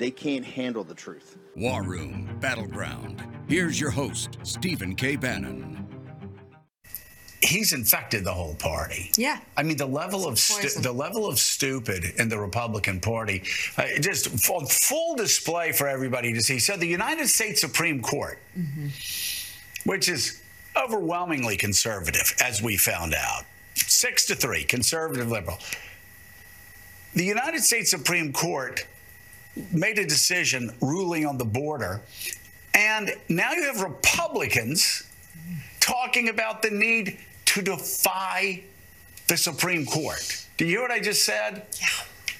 they can't handle the truth. War Room Battleground. Here's your host, Stephen K. Bannon he's infected the whole party. Yeah. I mean, the level of stu- the level of stupid in the Republican Party, uh, just full, full, display for everybody to see. So the United States Supreme Court, mm-hmm. which is overwhelmingly conservative, as we found out, six to three, conservative liberal. The United States Supreme Court made a decision ruling on the border, and now you have Republicans talking about the need to defy the Supreme Court. Do you hear what I just said? Yeah.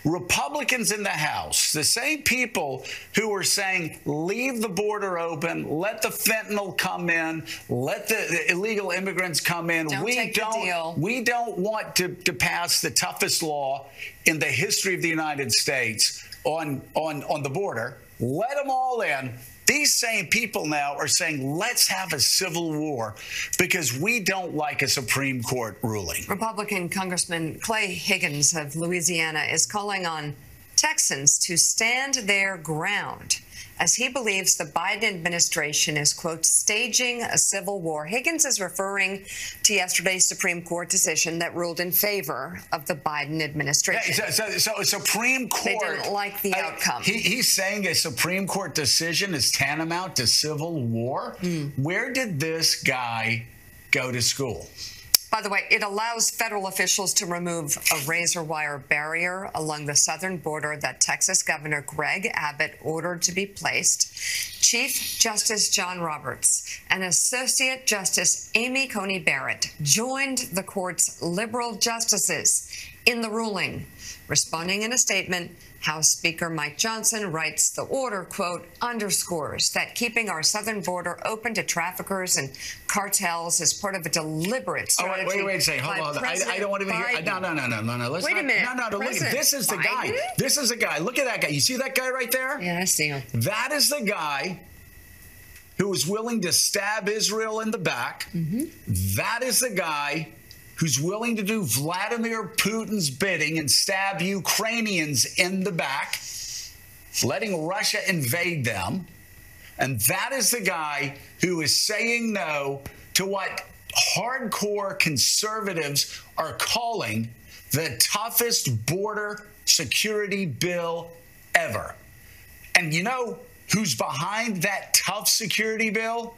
Republicans in the House, the same people who were saying, leave the border open, let the fentanyl come in, let the, the illegal immigrants come in. Don't we don't we don't want to, to pass the toughest law in the history of the United States on on on the border. Let them all in. These same people now are saying, let's have a civil war because we don't like a Supreme Court ruling. Republican Congressman Clay Higgins of Louisiana is calling on Texans to stand their ground as he believes the Biden administration is, quote, staging a civil war. Higgins is referring to yesterday's Supreme Court decision that ruled in favor of the Biden administration. Yeah, so, so, so, Supreme Court. They didn't like the outcome. He, he's saying a Supreme Court decision is tantamount to civil war. Mm. Where did this guy go to school? By the way, it allows federal officials to remove a razor wire barrier along the southern border that Texas Governor Greg Abbott ordered to be placed. Chief Justice John Roberts and Associate Justice Amy Coney Barrett joined the court's liberal justices in the ruling. Responding in a statement, House Speaker Mike Johnson writes the order, quote, underscores that keeping our southern border open to traffickers and cartels is part of a deliberate strategy. Oh, wait, wait, wait, say, hold on. I, I, don't want to hear. No, no, no, no, no, no. Let's wait not, a minute. No, no, no. Look, this is the Biden? guy. This is the guy. Look at that guy. You see that guy right there? Yeah, I see him. That is the guy who was willing to stab Israel in the back. Mm-hmm. That is the guy who's willing to do Vladimir Putin's bidding and stab Ukrainians in the back, letting Russia invade them. And that is the guy who is saying no to what hardcore conservatives are calling the toughest border security bill ever. And you know who's behind that tough security bill?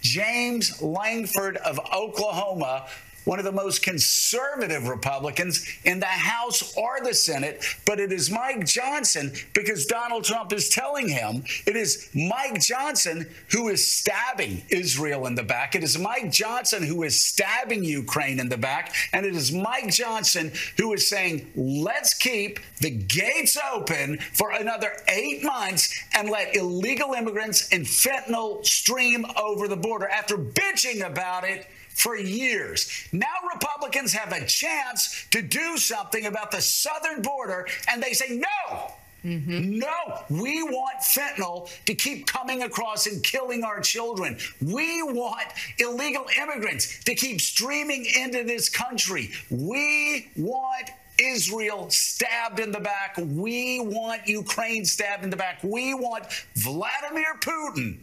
James Lankford of Oklahoma, one of the most conservative Republicans in the House or the Senate, but it is Mike Johnson because Donald Trump is telling him it is Mike Johnson who is stabbing Israel in the back. It is Mike Johnson who is stabbing Ukraine in the back. And it is Mike Johnson who is saying, let's keep the gates open for another eight months and let illegal immigrants and fentanyl stream over the border after bitching about it for years. Now Republicans have a chance to do something about the southern border, and they say, no. Mm-hmm. No, we want fentanyl to keep coming across and killing our children. We want illegal immigrants to keep streaming into this country. We want Israel stabbed in the back. We want Ukraine stabbed in the back. We want Vladimir Putin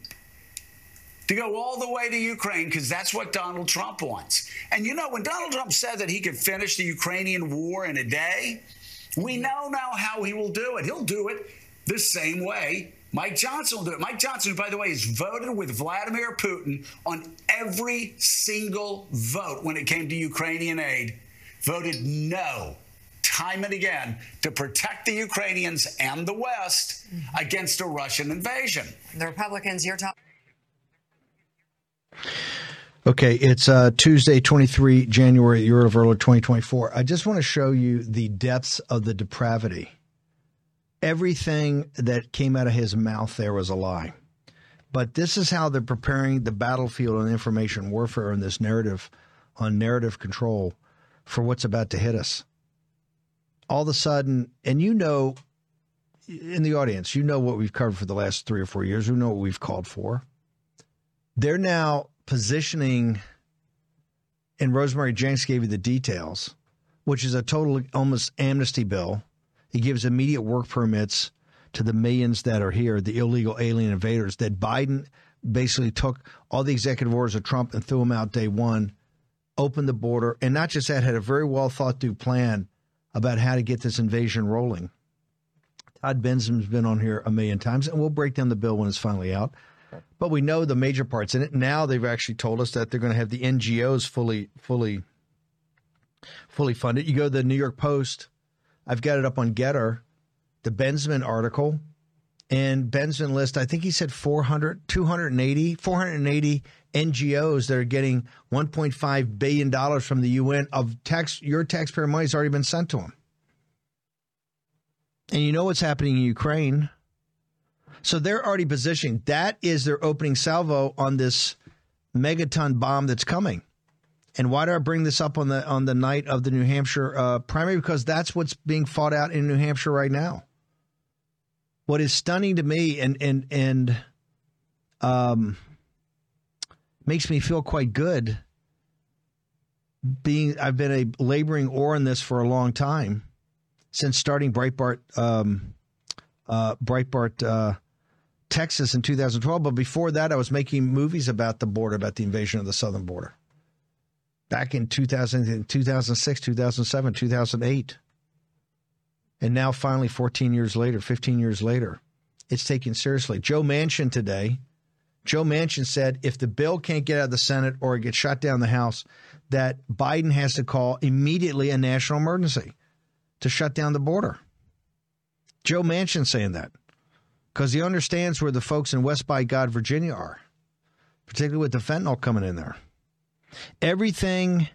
to go all the way to Ukraine because that's what Donald Trump wants. And you know, when Donald Trump said that he could finish the Ukrainian war in a day, we know now how he will do it. He'll do it the same way Mike Johnson will do it. Mike Johnson, by the way, has voted with Vladimir Putin on every single vote when it came to Ukrainian aid, voted no time and again to protect the Ukrainians and the West mm-hmm. against a Russian invasion. The Republicans, you're talking. Okay, it's uh, Tuesday, 23 January, year of early 2024. I just want to show you the depths of the depravity everything that came out of his mouth there was a lie. But this is how they're preparing the battlefield on information warfare and this narrative on narrative control for what's about to hit us. All of a sudden, and you know, in the audience, you know what we've covered for the last three or four years. You know what we've called for. They're now positioning, and Rosemary Jenks gave you the details, which is a total almost amnesty bill. He gives immediate work permits to the millions that are here, the illegal alien invaders, that Biden basically took all the executive orders of Trump and threw them out day one, opened the border, and not just that, had a very well thought through plan about how to get this invasion rolling. Todd Bensman's been on here a million times, and we'll break down the bill when it's finally out. But we know the major parts in it. Now they've actually told us that they're going to have the NGOs fully, fully, fully funded. You go to the New York Post. I've got it up on Gettr, the Bensman article, and Bensman list. I think he said 400, 280, 480 NGOs that are getting 1.5 billion dollars from the UN of tax. Your taxpayer money has already been sent to them. And you know what's happening in Ukraine. So they're already positioning. That is their opening salvo on this megaton bomb that's coming. And why do I bring this up on the on the night of the New Hampshire uh, primary? Because that's what's being fought out in New Hampshire right now. What is stunning to me and and and um, makes me feel quite good. Being I've been a laboring oar in this for a long time, since starting Breitbart um, uh, Breitbart uh, Texas in 2012. But before that, I was making movies about the border, about the invasion of the southern border. Back in 2000, 2006, 2007, 2008. And now, finally, 14 years later, 15 years later, it's taken seriously. Joe Manchin today, Joe Manchin said if the bill can't get out of the Senate or it gets shot down the House, that Biden has to call immediately a national emergency to shut down the border. Joe Manchin saying that because he understands where the folks in West by God, Virginia are, particularly with the fentanyl coming in there. Everything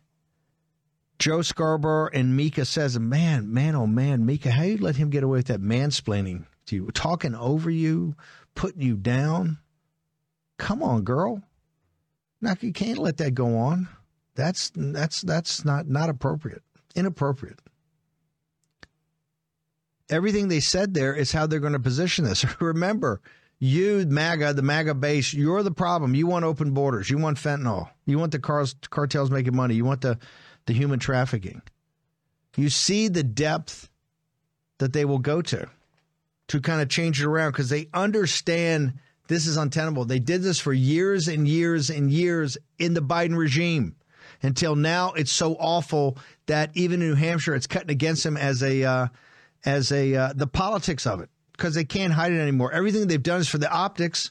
Joe Scarborough and Mika says, man, man, oh man, Mika, how you let him get away with that mansplaining to you, talking over you, putting you down? Come on, girl. Now you can't let that go on. That's that's that's not not appropriate. Inappropriate everything they said there is how they're going to position this. Remember, you, MAGA, the MAGA base, you're the problem. You want open borders. You want fentanyl. You want the cars, cartels making money. You want the, the human trafficking. You see the depth that they will go to to kind of change it around because they understand this is untenable. They did this for years and years and years in the Biden regime until now it's so awful that even in New Hampshire it's cutting against them as a. Uh, as a uh, the politics of it because they can't hide it anymore. Everything they've done is for the optics.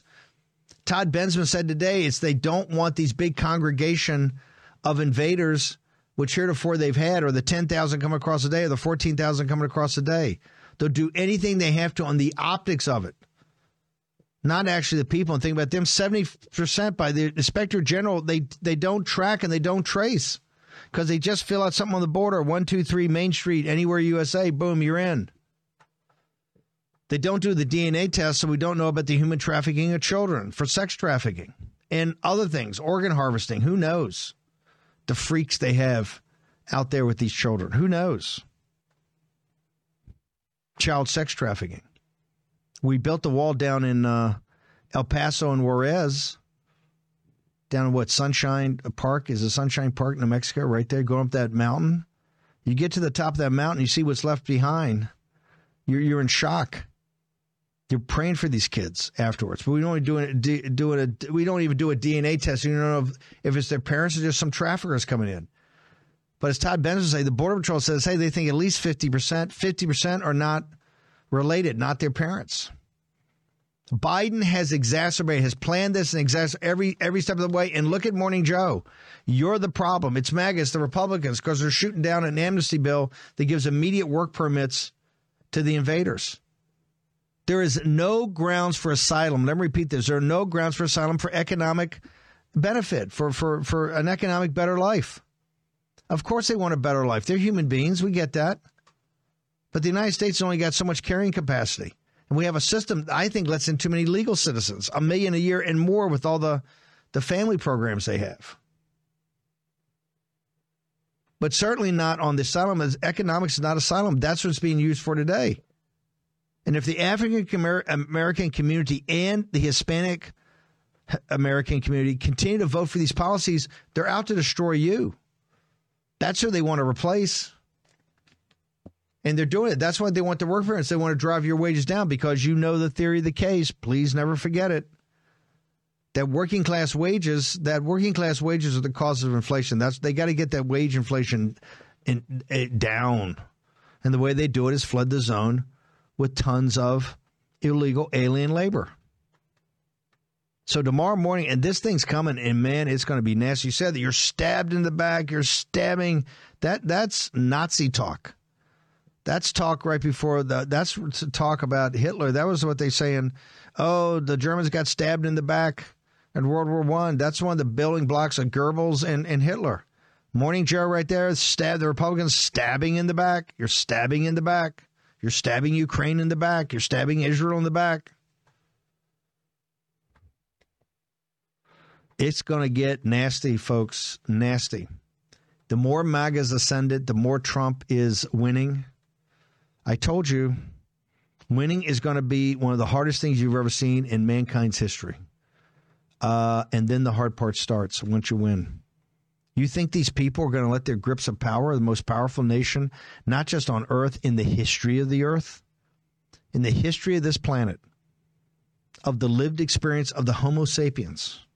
Todd Bensman said today it's they don't want these big congregation of invaders, which heretofore they've had, or the 10,000 coming across a day, or the 14,000 coming across a day. They'll do anything they have to on the optics of it, not actually the people. And think about them 70% by the inspector general, they, they don't track and they don't trace because they just fill out something on the border, one two three Main Street, anywhere USA, boom, you're in. They don't do the DNA test, so we don't know about the human trafficking of children for sex trafficking and other things, organ harvesting. Who knows? The freaks they have out there with these children. Who knows? Child sex trafficking. We built the wall down in uh, El Paso and Juarez down what Sunshine Park is a Sunshine Park, New Mexico, right there, going up that mountain. You get to the top of that mountain, you see what's left behind. You're you're in shock. You're praying for these kids afterwards, but we don't do it. Do it. We don't even do a DNA test. You don't know if, if it's their parents or just some traffickers coming in. But as Todd Bensman say, the Border Patrol says, hey, they think at least fifty percent, fifty percent are not related, not their parents. Biden has exacerbated, has planned this and exacerbated every every step of the way. And look at Morning Joe. You're the problem. It's MAGA, it's the Republicans, because they're shooting down an amnesty bill that gives immediate work permits to the invaders. There is no grounds for asylum. Let me repeat this. There are no grounds for asylum for economic benefit, for, for, for an economic better life. Of course they want a better life. They're human beings. We get that. But the United States only got so much carrying capacity. And we have a system, I think, lets in too many legal citizens, a million a year and more with all the, the family programs they have. But certainly not on the asylum. Economics is not asylum. That's what's being used for today. And if the African American community and the Hispanic American community continue to vote for these policies, they're out to destroy you. That's who they want to replace. And they're doing it. That's why they want the work parents. They want to drive your wages down because you know the theory of the case. Please never forget it. That working class wages, that working class wages are the cause of inflation. That's they got to get that wage inflation in, in, eh, down. And the way they do it is flood the zone with tons of illegal alien labor. So tomorrow morning, and this thing's coming, and man, it's going to be nasty. You said that you're stabbed in the back, you're stabbing. That that's Nazi talk. That's talk right before the. That's talk about Hitler. That was what they saying. Oh, the Germans got stabbed in the back in World War One. That's one of the building blocks of Goebbels and, and Hitler. Morning Joe right there. Stab the Republicans stabbing in the back. You're stabbing in the back. You're stabbing Ukraine in the back. You're stabbing Israel in the back. It's going to get nasty, folks. Nasty. The more MAGA's ascended, the more Trump is winning. I told you, winning is going to be one of the hardest things you've ever seen in mankind's history. Uh, and then the hard part starts once you win. You think these people are going to let their grips of power, the most powerful nation, not just on earth, in the history of the earth, in the history of this planet, of the lived experience of the Homo sapiens?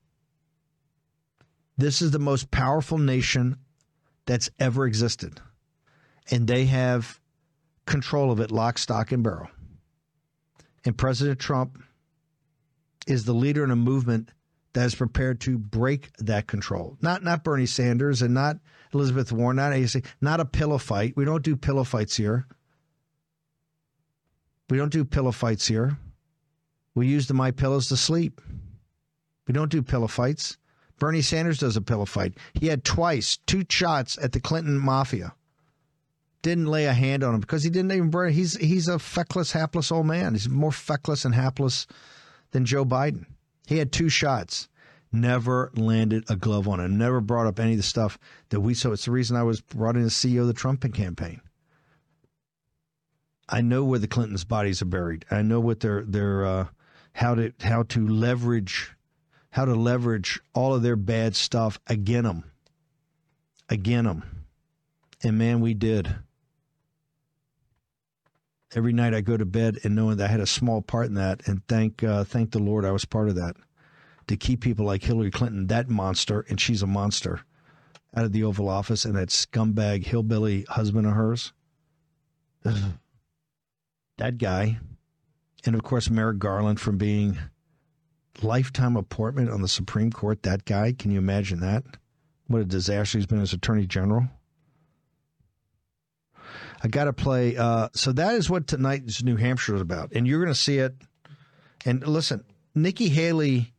This is the most powerful nation that's ever existed. And they have control of it lock, stock, and barrel. And President Trump is the leader in a movement that is prepared to break that control. Not not Bernie Sanders and not Elizabeth Warren, not AC, not a pillow fight. We don't do pillow fights here. We don't do pillow fights here. We use the my pillows to sleep. We don't do pillow fights. Bernie Sanders does a pillow fight. He had twice two shots at the Clinton mafia. Didn't lay a hand on him because he didn't even burn. He's he's a feckless, hapless old man. He's more feckless and hapless than Joe Biden. He had two shots, never landed a glove on him, never brought up any of the stuff that we saw. It's the reason I was brought in as CEO of the Trump campaign. I know where the Clintons' bodies are buried. I know what their their uh, how to how to leverage how to leverage all of their bad stuff against them, against them, and man, we did. Every night I go to bed and knowing that I had a small part in that, and thank uh, thank the Lord I was part of that to keep people like Hillary Clinton, that monster, and she's a monster, out of the Oval Office, and that scumbag hillbilly husband of hers. that guy, and of course Merrick Garland from being lifetime appointment on the Supreme Court. That guy, can you imagine that? What a disaster he's been as Attorney General. I got to play. Uh, so that is what tonight's New Hampshire is about, and you're going to see it. And listen, Nikki Haley.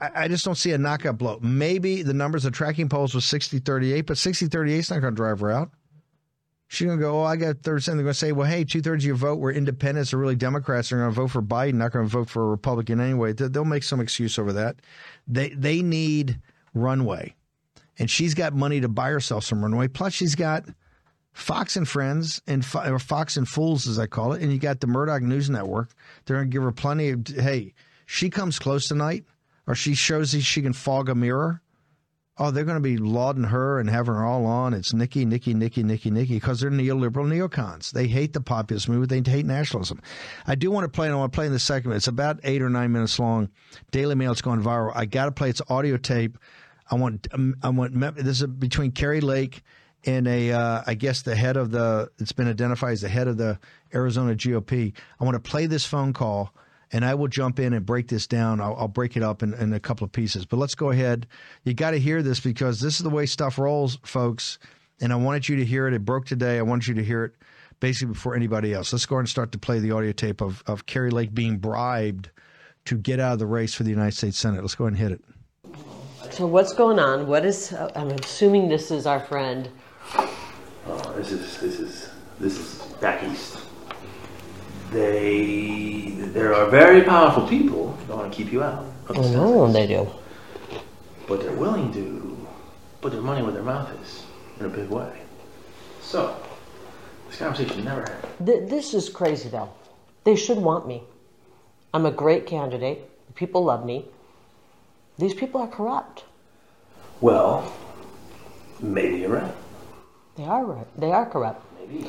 I, I just don't see a knockout blow. Maybe the numbers of tracking polls was 60 38, but 60 38 is not going to drive her out. She's going to go, oh, I got 30%. They're going to say, well, hey, two thirds of your vote were independents or really Democrats. They're going to vote for Biden, not going to vote for a Republican anyway. They'll make some excuse over that. They, they need runway. And she's got money to buy herself some runway. Plus, she's got Fox and Friends and or Fox and Fools, as I call it, and you got the Murdoch News Network. They're going to give her plenty of. Hey, she comes close tonight, or she shows she can fog a mirror. Oh, they're going to be lauding her and having her all on. It's Nikki, Nikki, Nikki, Nikki, Nikki, because they're neoliberal neocons. They hate the populist movement. They hate nationalism. I do want to play, and I want to play in the second. It's about eight or nine minutes long. Daily Mail, it's going viral. I got to play. It's audio tape. I want, um, I want. This is between Kari Lake and a, uh, I guess the head of the, it's been identified as the head of the Arizona GOP. I want to play this phone call and I will jump in and break this down. I'll, I'll break it up in, in, a couple of pieces. But let's go ahead. You got to hear this because this is the way stuff rolls, folks. And I wanted you to hear it. It broke today. I wanted you to hear it basically before anybody else. Let's go ahead and start to play the audio tape of, of Kari Lake being bribed to get out of the race for the United States Senate. Let's go ahead and hit it. So, what's going on? What is, I'm assuming this is our friend Oh, this is this is this is back east. They, there are very powerful people that want to keep you out. of I the know they do. But they're willing to put their money where their mouth is in a big way. So, this conversation never happened. Th- this is crazy, though. They should want me. I'm a great candidate. People love me. These people are corrupt. Well, maybe you're right. They are right. They are corrupt. Maybe.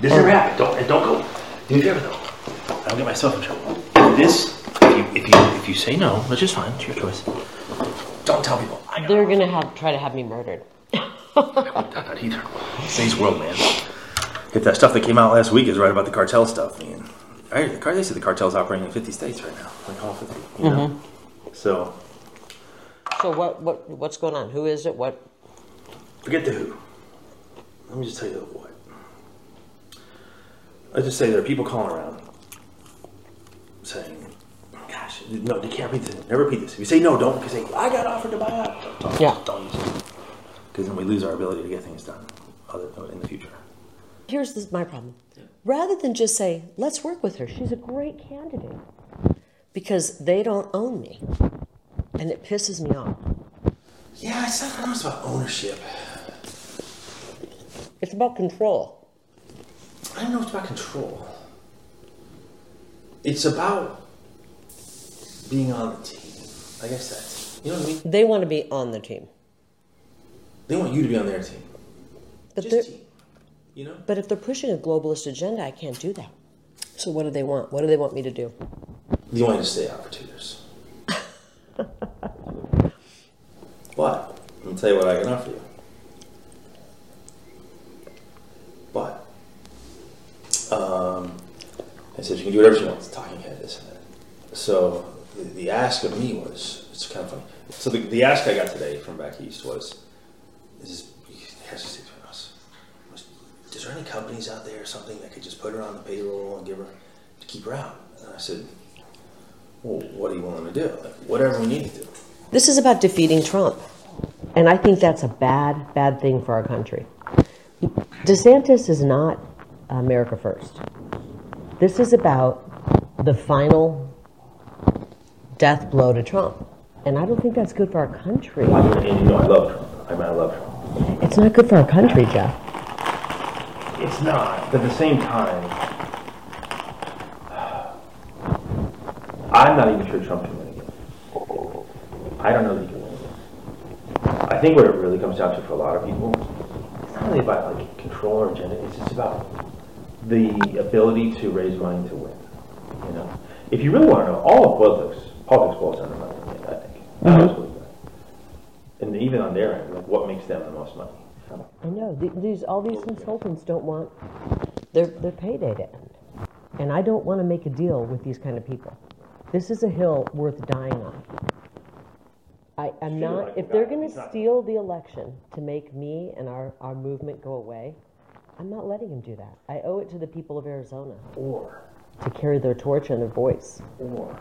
This a happened. Don't, and don't go. Do me a favor, though. I don't get myself in trouble. If this, if you, if you, if you say no, which is fine, it's your choice. Don't tell people. I They're gonna have try to have me murdered. Not that either. Today's world, man. If that stuff that came out last week is right about the cartel stuff, man. Right, the car, they say the cartel's operating in 50 states right now, like all 50. You know? Mm-hmm. So, So what? What? What's going on? Who is it? What? forget the who. Let me just tell you the what. Let's just say there are people calling around saying, gosh, no, they can't repeat this. Never repeat this. If you say no, don't, because say, I got offered to buy out. Don't, don't, Yeah. don't use it. Because then we lose our ability to get things done other, in the future. Here's this, my problem. Rather than just say, let's work with her, she's a great candidate. Because they don't own me. And it pisses me off. Yeah, it's not, I don't about ownership. It's about control. I don't know if it's about control. It's about being on the team. I guess that's, you know what I mean? They want to be on the team. They want you to be on their team. But Just team. You know? but if they're pushing a globalist agenda, I can't do that. So what do they want? What do they want me to do? You want to stay out for two years. but, I'll tell you what I can offer you. But, um, I said you can do whatever you want. It's talking head, this and that. So, the, the ask of me was, it's kind of funny. So, the, the ask I got today from back east was, is, is there any companies out there or something that could just put her on the payroll and give her, to keep her out? And I said, well, what are you willing to do? Like, whatever we need to do. This is about defeating Trump. And I think that's a bad, bad thing for our country. DeSantis is not America first. This is about the final death blow to Trump. And I don't think that's good for our country. I mean, and you know, I love Trump. I mean, I love Trump. It's not good for our country, Jeff. It's not, but at the same time, I'm not even sure Trump can win again. I don't know that he can win again. I think what it really comes down to for a lot of people, really about like control or agenda. It's just about the ability to raise money to win. You know, if you really want to know, all of politics, politics boils down to money. I think. I think. I always believe that. And even on their end, like what makes them the most money. I know these all these consultants don't want their their payday to end, and I don't want to make a deal with these kind of people. This is a hill worth dying on. I am Sure, not. like If they're guy, going he's to not- steal the election to make me and our our movement go away, I'm not letting them do that. I owe it to the people of Arizona Or to carry their torch and their voice. Or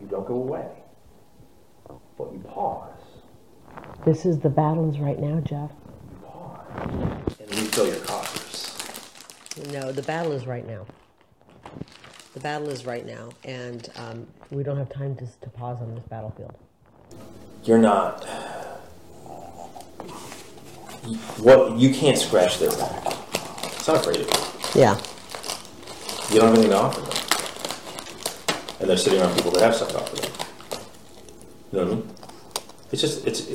you don't go away, but you pause. This is the battle is right now, Jeff. You pause and refill your coffers. No, the battle is right now. The battle is right now, and um, we don't have time to, to pause on this battlefield. You're not. What you can't scratch their back. It's not afraid of you. Yeah. You don't have anything to offer them, and they're sitting around people that have stuff to offer them. You know what I mean? It's just it's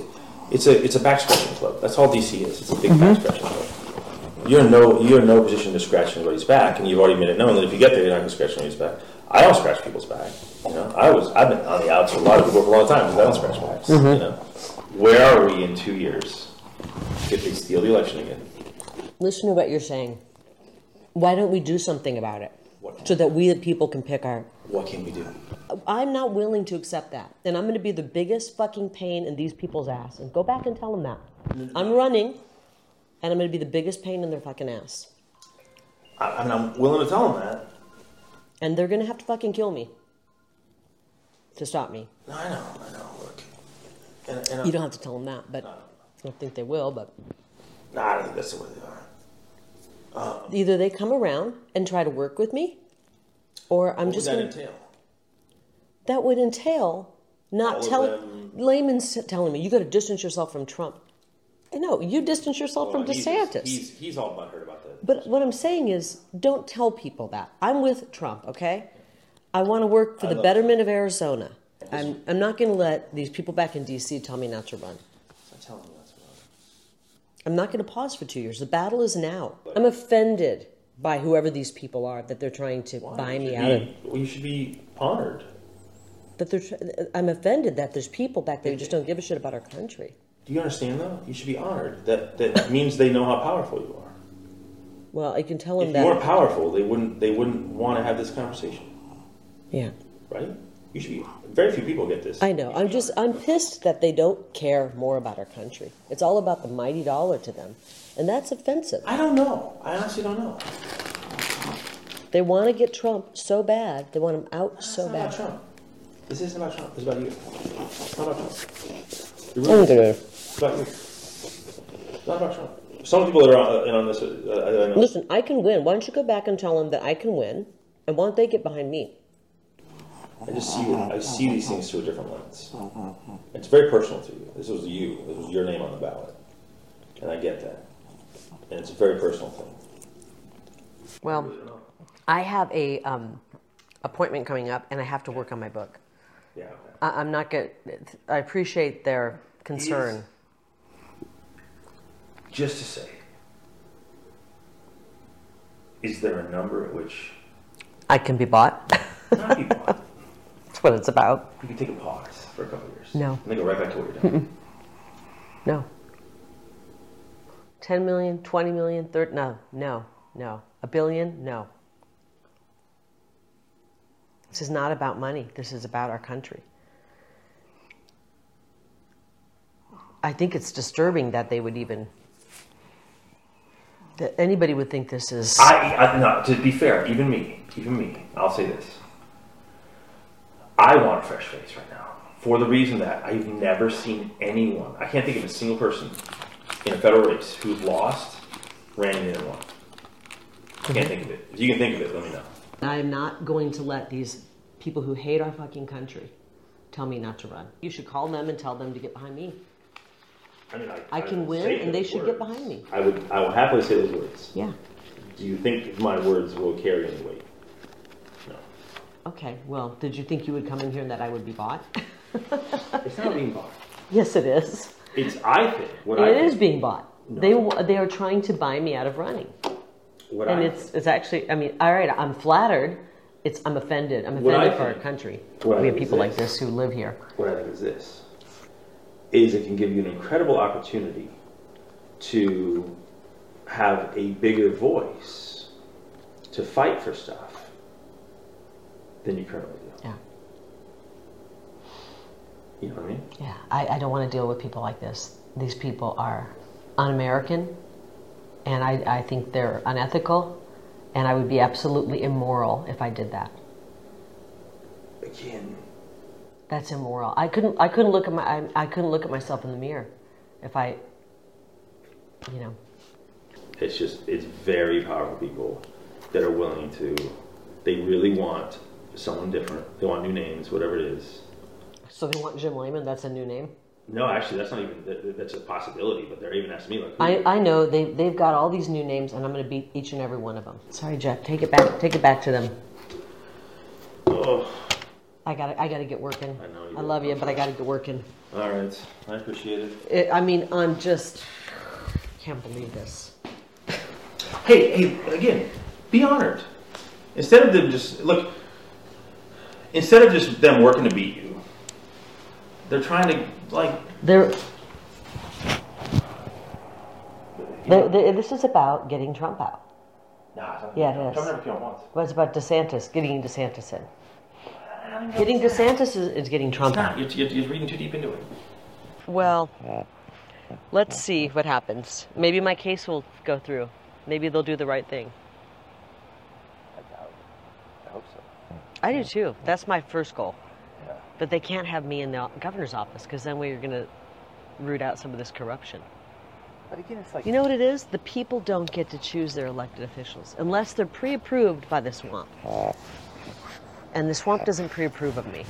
it's a it's a back scratching club. That's all DC is. It's a big back mm-hmm. scratching club. You're in no you're in no position to scratch anybody's back, and you've already made it known that if you get there, you're not going to scratch anybody's back. I don't scratch people's back. You know, I was I've been on the outs with a lot of people for a long time because I don't scratch backs. You mm-hmm. know, where are we in two years if they steal the election again? Listen to what you're saying. Why don't we do something about it? What? So that we, the people, can pick our. What can we do? I'm not willing to accept that. And I'm going to be the biggest fucking pain in these people's ass. And go back and tell them that. I'm running, and I'm going to be the biggest pain in their fucking ass. I, I mean, I'm willing to tell them that. And they're going to have to fucking kill me to stop me. No, I know, I know. Look, and, and You don't have to tell them that, but I don't think they will. But Nah, I don't think that's the way they are. Um, either they come around and try to work with me, or I'm What would just that gonna, entail? that would entail not telling layman's telling me you got to distance yourself from Trump. I know you distance yourself from he's, DeSantis. He's, he's all butthurt about that. But what I'm saying is, don't tell people that. I'm with Trump, okay? I want to work for the love betterment of Arizona. I'm, I'm not going to let these people back in D.C. tell me not to run. I'm telling you that's what I'm not going to pause for two years. The battle is now. I'm offended by whoever these people are that they're trying to buy me out of. Well, you should be honored. That they're. tr- I'm offended that there's people back there who just don't give a shit about our country. Do you understand though? You should be honored. That that means they know how powerful you are. Well, I can tell them that If you weren't powerful, they wouldn't they wouldn't want to have this conversation, Yeah, right? You should be. Very few people get this. I know. I'm just. I'm pissed that they don't care more about our country. It's all about the mighty dollar to them, and that's offensive. I don't know. I honestly don't know. They want to get Trump so bad. They want him out so It's not bad. about Trump. This isn't about Trump. It's about you. It's not about Trump. It I'm really gonna- is. It's about you. It's not about Some people that are on, in on this, uh, I, I know. Listen, I can win. Why don't you go back and tell them that I can win, and why don't they get behind me? I just see I see these things through a different lens. It's very personal to you. This was you. This was your name on the ballot, and I get that. And it's a very personal thing. Well, I have a um, appointment coming up, and I have to work on my book. Yeah. Okay. I, I'm not good. I appreciate their concern. Just to say, is there a number at which I can be bought. not be bought? That's what it's about. You can take a pause for a couple years. No. And then go right back to what you're doing. No. 10 million, 20 million, 30, no, no, no. A billion, no. This is not about money. This is about our country. I think it's disturbing that they would even, that anybody would think this is. I, I no, to be fair, even me, even me, I'll say this. I want a fresh face right now for the reason that I've never seen anyone. I can't think of a single person in a federal race who's lost, ran in and won. I can't think of it. If you can think of it, let me know. I am not going to let these people who hate our fucking country tell me not to run. You should call them and tell them to get behind me. I mean, I, I can would win, and they should get behind me. I would. I will happily say those words. Yeah. Do you think my words will carry any weight? No. Okay, well, did you think you would come in here and that I would be bought? It's not being bought. yes, it is. It's I think what I It think, is being bought. They they are trying to buy me out of running, what and I it's it's actually. I mean, all right, I'm flattered. It's I'm offended. I'm offended for our country. We have think people like this. this who live here. what I think is this is it can give you an incredible opportunity to have a bigger voice to fight for stuff than you currently do. Yeah, You know what I mean? yeah. I, I don't want to deal with people like this. These people are un-American, and I I think they're unethical, and I would be absolutely immoral if I did that. Again, That's immoral. I couldn't. I couldn't look at my. I, I couldn't look at myself in the mirror, if I. You know. it's just it's very powerful people that are willing to they really want someone different. They want new names, whatever it is. So they want Jim Lamon. That's a new name. No, actually, that's not even that's a possibility. But they're even asking me like, I, I know they they've got all these new names, and I'm going to beat each and every one of them. Sorry, Jeff. Take it back. Take it back to them. oh, I got. I got to get working. I know you I love you, but I got to get working. all right, I appreciate it. It, I mean, I'm just can't believe this. Hey, hey, again, be honored. Instead of them just look, instead of just them working to beat you, they're trying to like. They're, they they this is about getting Trump out. Nah, Trump, Yeah, it is. Trump never came once. Well, it's about DeSantis getting DeSantis in. Getting DeSantis is, is getting Trump out. You're, you're, you're reading too deep into it. Well, let's see what happens. Maybe my case will go through. Maybe they'll do the right thing. I doubt. I hope so. I do too. That's my first goal. Yeah. But they can't have me in the governor's office because then we're going to root out some of this corruption. But again, it's like You know what it is? The people don't get to choose their elected officials unless they're pre-approved by the swamp. And the swamp doesn't pre-approve of me.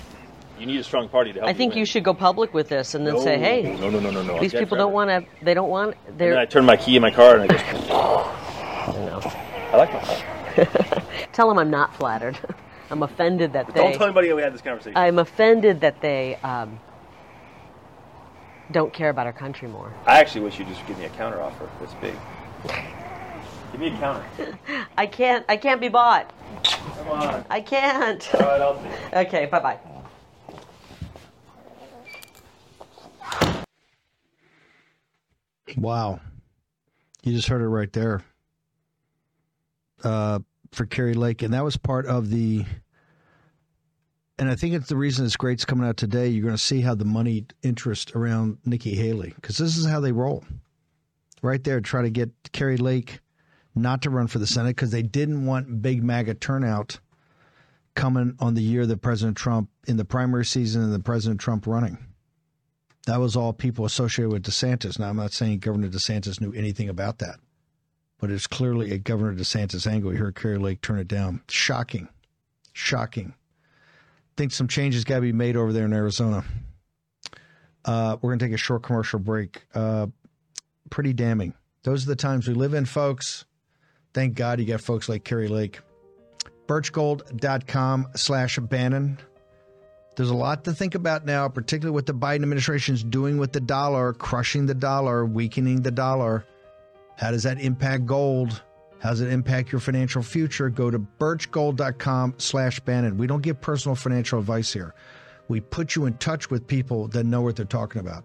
you need a strong party to help. I think win. you should go public with this and then no, say, "Hey, no, no, no, no, no. these people don't want to. They don't want. And then I turn my key in my car and I just. I. I like my. Tell them I'm not flattered. I'm offended that they Don't tell anybody we had this conversation. I'm offended that they um, don't care about our country more. I actually wish you'd just give me a counter offer this big. Give me a counter. I can't. I can't be bought. Come on. I can't. All right, I'll see. okay. Bye bye. Wow. You just heard it right there. Uh, for Kari Lake. And that was part of the. And I think it's the reason this great's coming out today. You're going to see how the money interest around Nikki Haley, because this is how they roll. Right there, try to get Kari Lake not to run for the Senate because they didn't want big MAGA turnout coming on the year that President Trump, in the primary season and the President Trump running. That was all people associated with DeSantis. Now, I'm not saying Governor DeSantis knew anything about that, but it's clearly a Governor DeSantis angle. You heard Kari Lake turn it down. Shocking. Shocking. Think some changes got to be made over there in Arizona. Uh, we're going to take a short commercial break. Uh, pretty damning. Those are the times we live in, folks. Thank God you got folks like Kari Lake. Birchgold.com slash Bannon. There's a lot to think about now, particularly what the Biden administration is doing with the dollar, crushing the dollar, weakening the dollar. How does that impact gold? How does it impact your financial future? Go to birchgold.com slash Bannon. We don't give personal financial advice here. We put you in touch with people that know what they're talking about.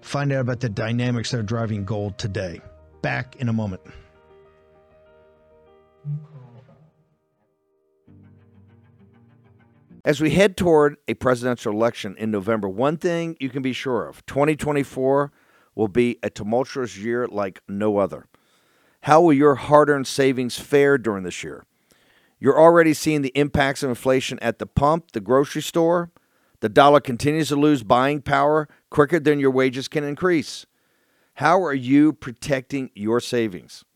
Find out about the dynamics that are driving gold today. Back in a moment. As we head toward a presidential election in November, one thing you can be sure of 2024 will be a tumultuous year like no other. How will your hard earned savings fare during this year? You're already seeing the impacts of inflation at the pump, the grocery store. The dollar continues to lose buying power quicker than your wages can increase. How are you protecting your savings?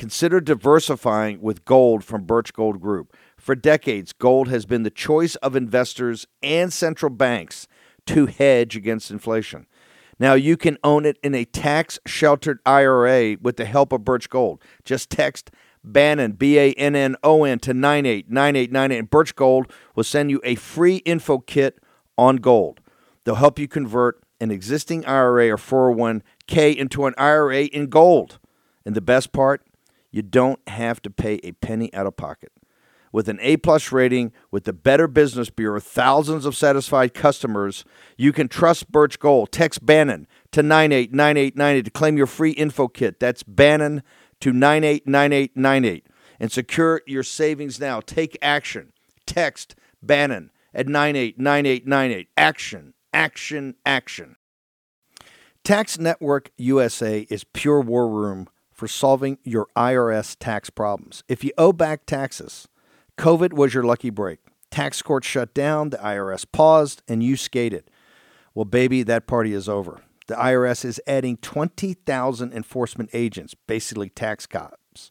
Consider diversifying with gold from Birch Gold Group. For decades, gold has been the choice of investors and central banks to hedge against inflation. Now you can own it in a tax sheltered IRA with the help of Birch Gold. Just text Bannon, B A N N O N, to 989898, and Birch Gold will send you a free info kit on gold. They'll help you convert an existing IRA or 401k into an IRA in gold. And the best part, you don't have to pay a penny out of pocket. With an A plus rating with the Better Business Bureau, thousands of satisfied customers, you can trust Birch Gold. Text Bannon to 989898 to claim your free info kit. That's Bannon to 989898 and secure your savings now. Take action. Text Bannon at 989898. Action, action, action. Tax Network USA is pure war room for solving your IRS tax problems. If you owe back taxes, COVID was your lucky break. Tax court shut down, the IRS paused, and you skated. Well, baby, that party is over. The IRS is adding 20,000 enforcement agents, basically tax cops.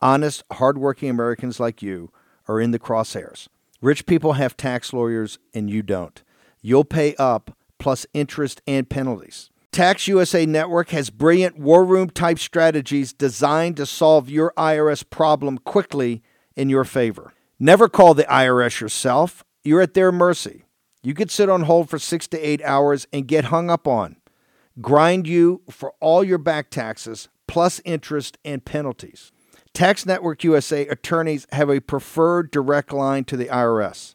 Honest, hardworking Americans like you are in the crosshairs. Rich people have tax lawyers, and you don't. You'll pay up plus interest and penalties. Tax USA Network has brilliant war room type strategies designed to solve your IRS problem quickly in your favor. Never call the IRS yourself, you're at their mercy. You could sit on hold for six to eight hours and get hung up on, grind you for all your back taxes, plus interest and penalties. Tax Network USA attorneys have a preferred direct line to the IRS.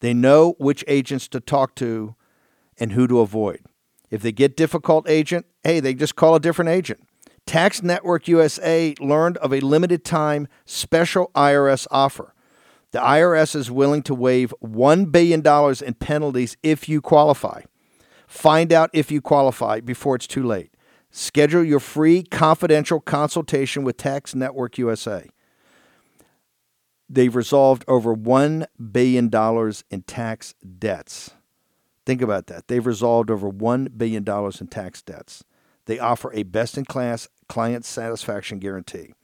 They know which agents to talk to and who to avoid. If they get difficult agent, hey, they just call a different agent. Tax Network USA learned of a limited time special IRS offer. The IRS is willing to waive $1 billion in penalties if you qualify. Find out if you qualify before it's too late. Schedule your free confidential consultation with Tax Network USA. They've resolved over $1 billion in tax debts. Think about that. They've resolved over $1 billion in tax debts. They offer a best in class client satisfaction guarantee.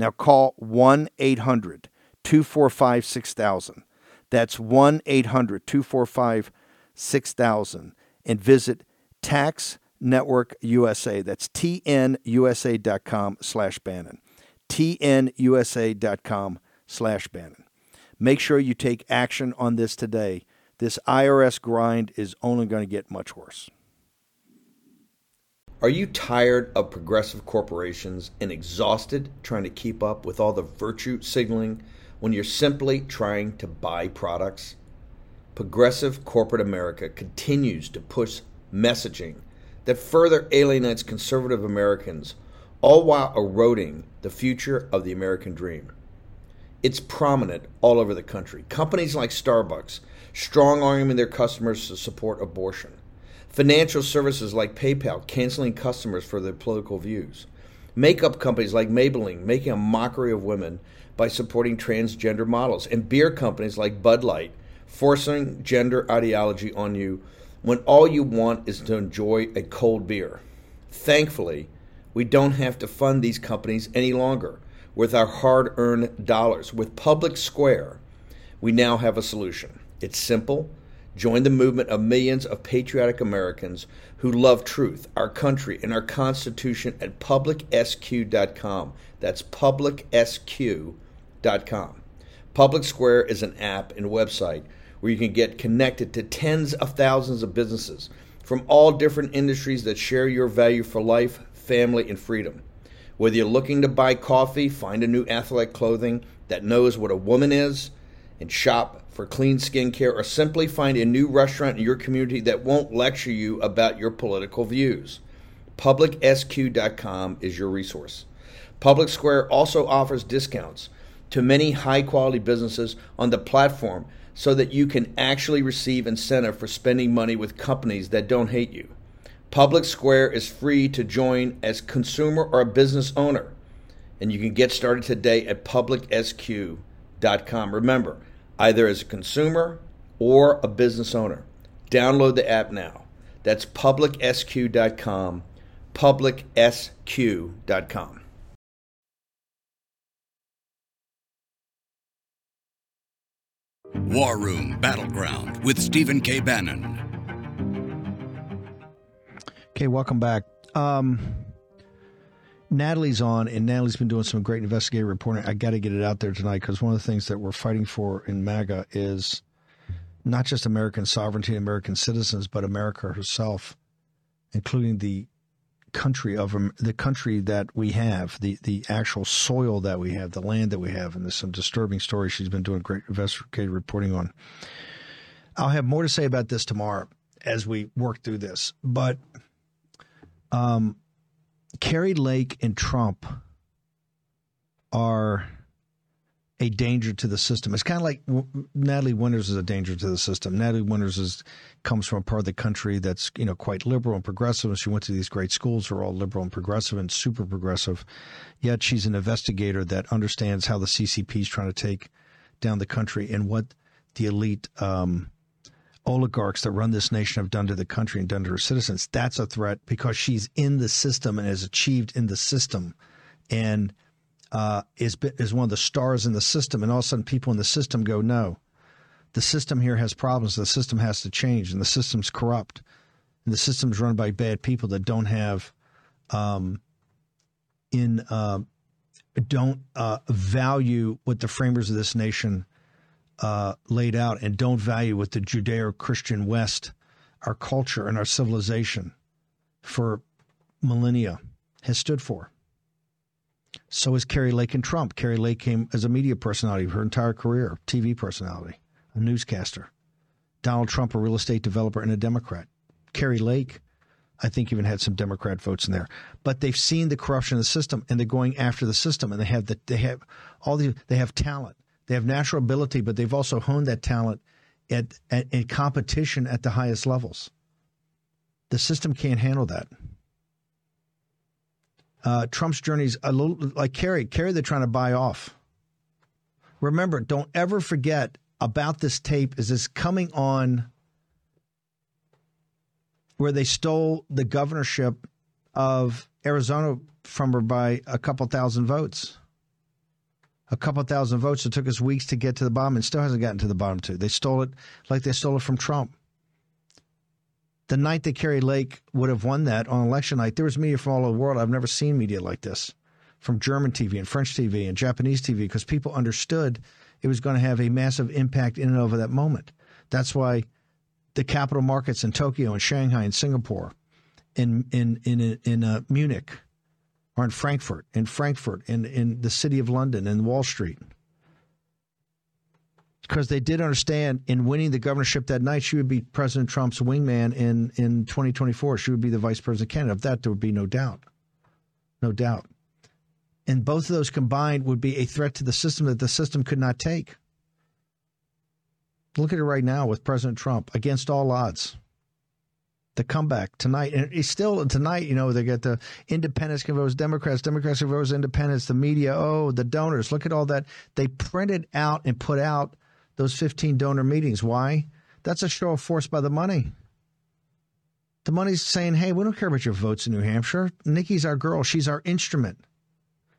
Now call 1 800 245 6000. That's 1 800 245 6000 and visit Tax Network USA. That's tnusa.com slash Bannon. tnusa.com slash Bannon. Make sure you take action on this today. This IRS grind is only going to get much worse. Are you tired of progressive corporations and exhausted trying to keep up with all the virtue signaling when you're simply trying to buy products? Progressive corporate America continues to push messaging that further alienates conservative Americans, all while eroding the future of the American dream. It's prominent all over the country. Companies like Starbucks strong arming their customers to support abortion. Financial services like PayPal canceling customers for their political views. Makeup companies like Maybelline making a mockery of women by supporting transgender models. And beer companies like Bud Light forcing gender ideology on you when all you want is to enjoy a cold beer. Thankfully, we don't have to fund these companies any longer with our hard earned dollars. With Public Square, we now have a solution. It's simple. Join the movement of millions of patriotic Americans who love truth, our country, and our Constitution at publicsq.com. That's publicsq.com. Public Square is an app and website where you can get connected to tens of thousands of businesses from all different industries that share your value for life, family, and freedom. Whether you're looking to buy coffee, find a new athletic clothing that knows what a woman is, and shop for clean skincare, or simply find a new restaurant in your community that won't lecture you about your political views, publicsq.com is your resource. Public Square also offers discounts to many high quality businesses on the platform so that you can actually receive incentive for spending money with companies that don't hate you. Public Square is free to join as consumer or a business owner, and you can get started today at publicsq.com. Remember, either as a consumer or a business owner. Download the app now. That's publicsq.com, publicsq.com. War Room Battleground with Stephen K. Bannon. Okay, welcome back. Um, Natalie's on, and Natalie's been doing some great investigative reporting. I got to get it out there tonight because one of the things that we're fighting for in MAGA is not just American sovereignty, and American citizens, but America herself, including the country of the country that we have, the the actual soil that we have, the land that we have, and there's some disturbing stories she's been doing great investigative reporting on. I'll have more to say about this tomorrow as we work through this, but um, Kari Lake and Trump are a danger to the system. It's kind of like Natalie Winters is a danger to the system. Natalie Winters is comes from a part of the country that's you know quite liberal and progressive. And she went to these great schools who are all liberal and progressive and super progressive. Yet she's an investigator that understands how the CCP is trying to take down the country and what the elite um, oligarchs that run this nation have done to the country and done to her citizens. That's a threat because she's in the system and has achieved in the system, and uh, is is one of the stars in the system. And all of a sudden, people in the system go, no the system here has problems. The system has to change, and the system's corrupt. And the system's run by bad people that don't have, um, in uh, don't uh, value what the framers of this nation uh, laid out, and don't value what the Judeo-Christian West, our culture and our civilization, for millennia has stood for. So is Kari Lake and Trump. Kari Lake came as a media personality her entire career, TV personality a newscaster. Donald Trump, a real estate developer and a Democrat. Kari Lake, I think, even had some Democrat votes in there. But they've seen the corruption in the system, and they're going after the system. And they have the, they have all the they have talent, they have natural ability, but they've also honed that talent at, at in competition at the highest levels. The system can't handle that. Uh, Trump's journey is a little like Kari. Kari, they're trying to buy off. Remember, don't ever forget about this tape is this coming on where they stole the governorship of Arizona from her by a couple thousand votes. A couple thousand votes. It took us weeks to get to the bottom and still hasn't gotten to the bottom two. They stole it like they stole it from Trump. The night that Kari Lake would have won that on election night, there was media from all over the world. I've never seen media like this from German TV and French TV and Japanese TV because people understood it was going to have a massive impact in and over that moment. That's why the capital markets in Tokyo and Shanghai and Singapore, in in in in uh, Munich, or in Frankfurt, in Frankfurt, in in the city of London, and Wall Street, because they did understand in winning the governorship that night, she would be President Trump's wingman in in 2024. She would be the vice president candidate. Of that, there would be no doubt, no doubt. And both of those combined would be a threat to the system that the system could not take. Look at it right now with President Trump against all odds. The comeback tonight, and it's still tonight. You know they get the independents can vote Democrats, Democrats can vote independents. The media, oh, the donors. Look at all that they printed out and put out those 15 donor meetings. Why? That's a show of force by the money. The money's saying, hey, we don't care about your votes in New Hampshire. Nikki's our girl. She's our instrument.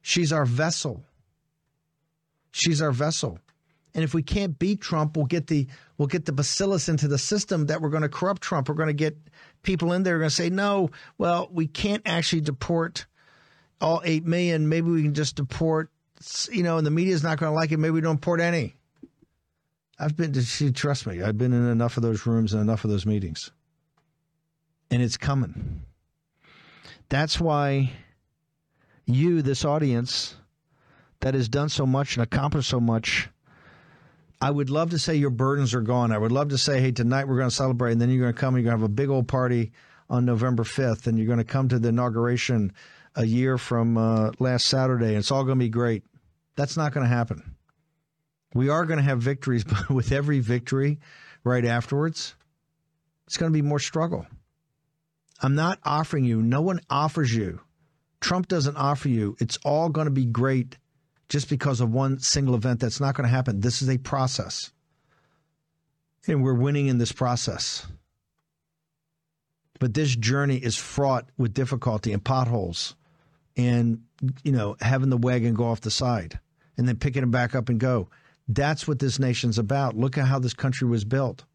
She's our vessel. She's our vessel. And if we can't beat Trump, we'll get the we'll get the bacillus into the system that we're going to corrupt Trump. We're going to get people in there going to say, no, well, we can't actually deport all eight million. Maybe we can just deport, you know, and the media's not going to like it. Maybe we don't deport any. I've been to trust me. I've been in enough of those rooms and enough of those meetings, and it's coming. That's why you, this audience, that has done so much and accomplished so much I would love to say your burdens are gone. I would love to say, hey, tonight we're going to celebrate, and then you're going to come and you're going to have a big old party on November 5th, and you're going to come to the inauguration a year from uh, last Saturday, and it's all going to be great. That's not going to happen. We are going to have victories, but with every victory right afterwards, it's going to be more struggle. I'm not offering you, no one offers you. Trump doesn't offer you, it's all going to be great just because of one single event. That's not going to happen. This is a process. And we're winning in this process. But this journey is fraught with difficulty and potholes and, you know, having the wagon go off the side and then picking it back up and go. That's what this nation's about. Look at how this country was built.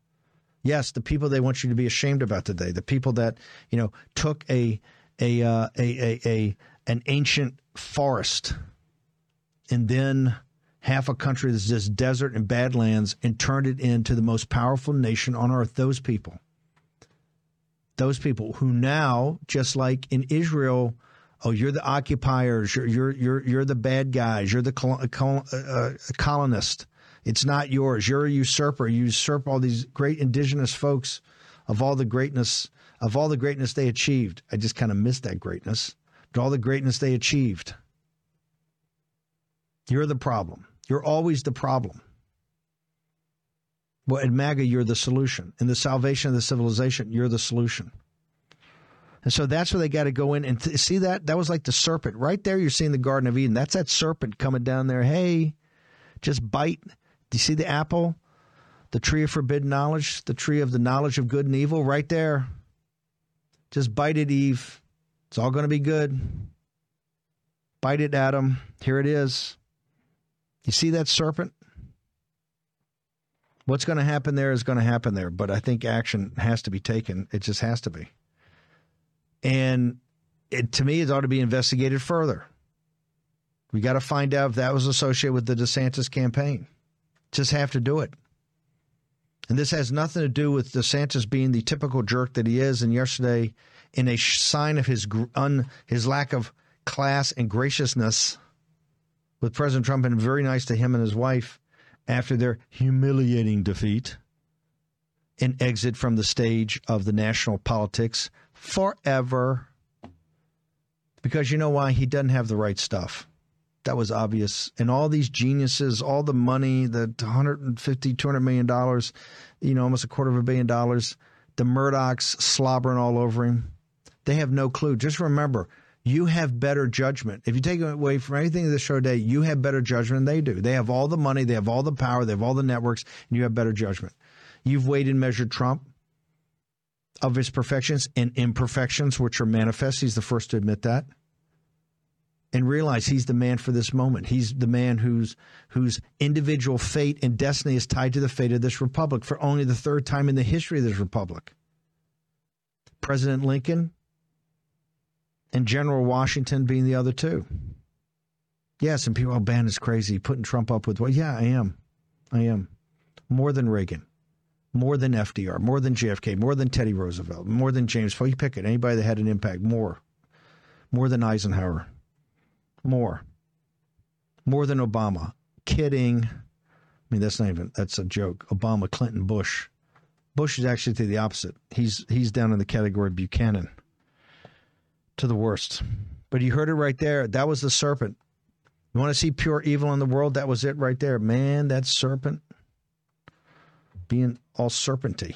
Yes, the people they want you to be ashamed about today, the people that, you know, took a a uh, a, a, a an ancient forest and then half a country that's just desert and badlands and turned it into the most powerful nation on earth. Those people. Those people who now, just like in Israel, oh, you're the occupiers, you're you're you're, you're the bad guys, you're the col- col- uh, colonist. It's not yours. You're a usurper. You usurp all these great indigenous folks of all the greatness of all the greatness they achieved. I just kind of missed that greatness, but all the greatness they achieved. You're the problem. You're always the problem. Well, at MAGA, you're the solution. In the salvation of the civilization, you're the solution. And so that's where they got to go in and th- see that. That was like the serpent. Right there, you're seeing the Garden of Eden. That's that serpent coming down there. Hey, just bite. Do you see the apple? The tree of forbidden knowledge, the tree of the knowledge of good and evil, right there. Just bite it, Eve. It's all going to be good. Bite it, Adam. Here it is. You see that serpent? What's going to happen there is going to happen there, but I think action has to be taken. It just has to be. And it, to me, it ought to be investigated further. We got to find out if that was associated with the DeSantis campaign. Just have to do it. And this has nothing to do with DeSantis being the typical jerk that he is. And yesterday, in a sign of his un, his lack of class and graciousness, with President Trump and very nice to him and his wife after their humiliating defeat and exit from the stage of the national politics forever. Because you know why? He doesn't have the right stuff. That was obvious. And all these geniuses, all the money, the 150, 200 million dollars, you know, almost a quarter of a billion dollars, the Murdochs slobbering all over him. They have no clue. Just remember, you have better judgment. If you take away from anything in this show today, you have better judgment than they do. They have all the money, they have all the power, they have all the networks, and you have better judgment. You've weighed and measured Trump. Of his perfections and imperfections, which are manifest. He's the first to admit that. And realize he's the man for this moment. He's the man whose whose individual fate and destiny is tied to the fate of this republic for only the third time in the history of this republic. President Lincoln and General Washington being the other two. Yes, and people, oh, Ben is crazy, putting Trump up with, well, yeah, I am. I am. More than Reagan more than FDR, more than JFK, more than Teddy Roosevelt, more than James Polk. You pick it. Anybody that had an impact, more. More than Eisenhower. More. More than Obama. Kidding. I mean, that's not even, that's a joke. Obama, Clinton, Bush. Bush is actually the opposite. He's he's down in the category of Buchanan. To the worst. But you heard it right there. That was the serpent. You want to see pure evil in the world? That was it right there. Man, that serpent being all serpenty.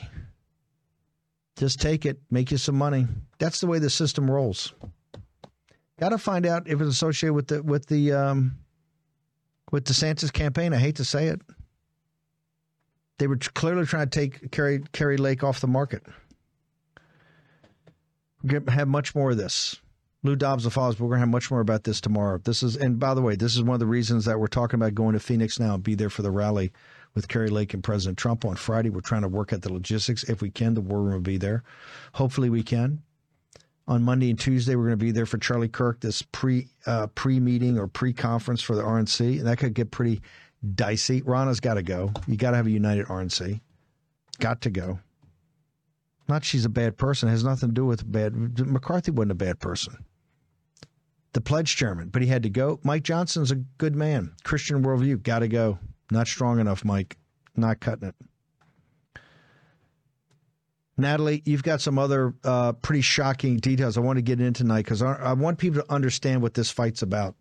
Just take it, make you some money. That's the way the system rolls. Got to find out if it's associated with the with the um, with DeSantis campaign. I hate to say it. They were clearly trying to take Kari Kari Lake off the market. We're to have much more of this. Lou Dobbs the follows. We're going to have much more about this tomorrow. This is, and by the way, this is one of the reasons that we're talking about going to Phoenix now and be there for the rally with Kari Lake and President Trump on Friday. We're trying to work out the logistics. If we can, the war room will be there. Hopefully, we can. On Monday and Tuesday, we're going to be there for Charlie Kirk, this pre uh, pre meeting or pre conference for the RNC, and that could get pretty dicey. Ronna's got to go. You got to have a united RNC. Got to go. Not she's a bad person. It has nothing to do with bad. McCarthy wasn't a bad person. The pledge chairman, but he had to go. Mike Johnson's a good man. Christian worldview, got to go. Not strong enough, Mike. Not cutting it. Natalie, you've got some other uh, pretty shocking details I want to get into tonight because I, I, want people to understand what this fight's about.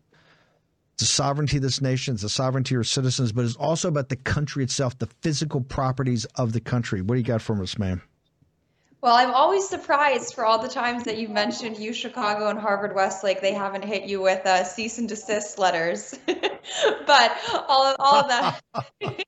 It's the sovereignty of this nation, it's the sovereignty of citizens, but it's also about the country itself, the physical properties of the country. What do you got for us, ma'am? Well, I'm always surprised for all the times that you've mentioned U Chicago and Harvard Westlake, they haven't hit you with uh, cease and desist letters. but all of, all of that.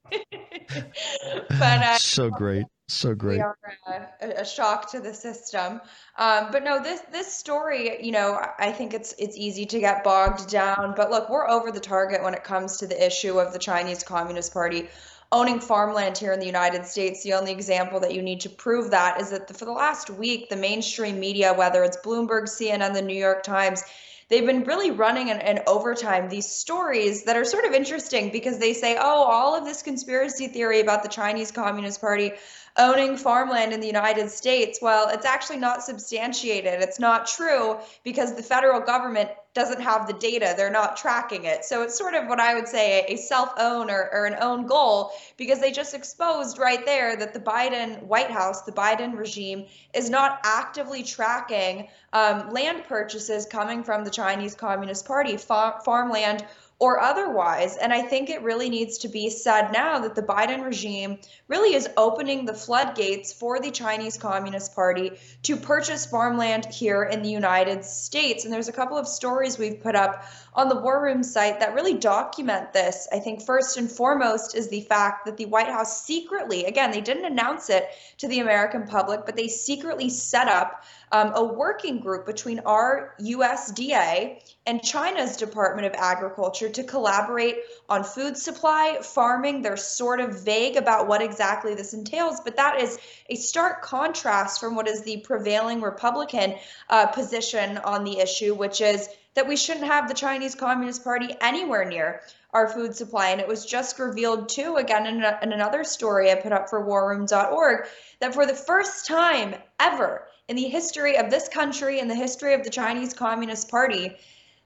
but uh, so great, so great. We are uh, a, a shock to the system. Um, but no, this this story, you know, I think it's it's easy to get bogged down. But look, we're over the target when it comes to the issue of the Chinese Communist Party owning farmland here in the United States. The only example that you need to prove that is that the, for the last week, the mainstream media, whether it's Bloomberg, CNN, the New York Times, they've been really running an, an, overtime these stories that are sort of interesting because they say, oh, all of this conspiracy theory about the Chinese Communist Party owning farmland in the United States. Well, it's actually not substantiated. It's not true because the federal government doesn't have the data. They're not tracking it. So it's sort of what I would say a self own or, or an own goal because they just exposed right there that the Biden White House, the Biden regime, is not actively tracking um, land purchases coming from the Chinese Communist Party, fa- farmland or otherwise. And I think it really needs to be said now that the Biden regime really is opening the floodgates for the Chinese Communist Party to purchase farmland here in the United States. And there's a couple of stories we've put up on the War Room site that really document this. I think first and foremost is the fact that the White House secretly, again, they didn't announce it to the American public, but they secretly set up um, a working group between our USDA and China's Department of Agriculture to collaborate on food supply, farming. They're sort of vague about what exactly this entails, but that is a stark contrast from what is the prevailing Republican uh, position on the issue, which is that we shouldn't have the Chinese Communist Party anywhere near our food supply. And it was just revealed, too, again, in, a, in another story I put up for warroom.org, that for the first time ever, in the history of this country and the history of the Chinese Communist Party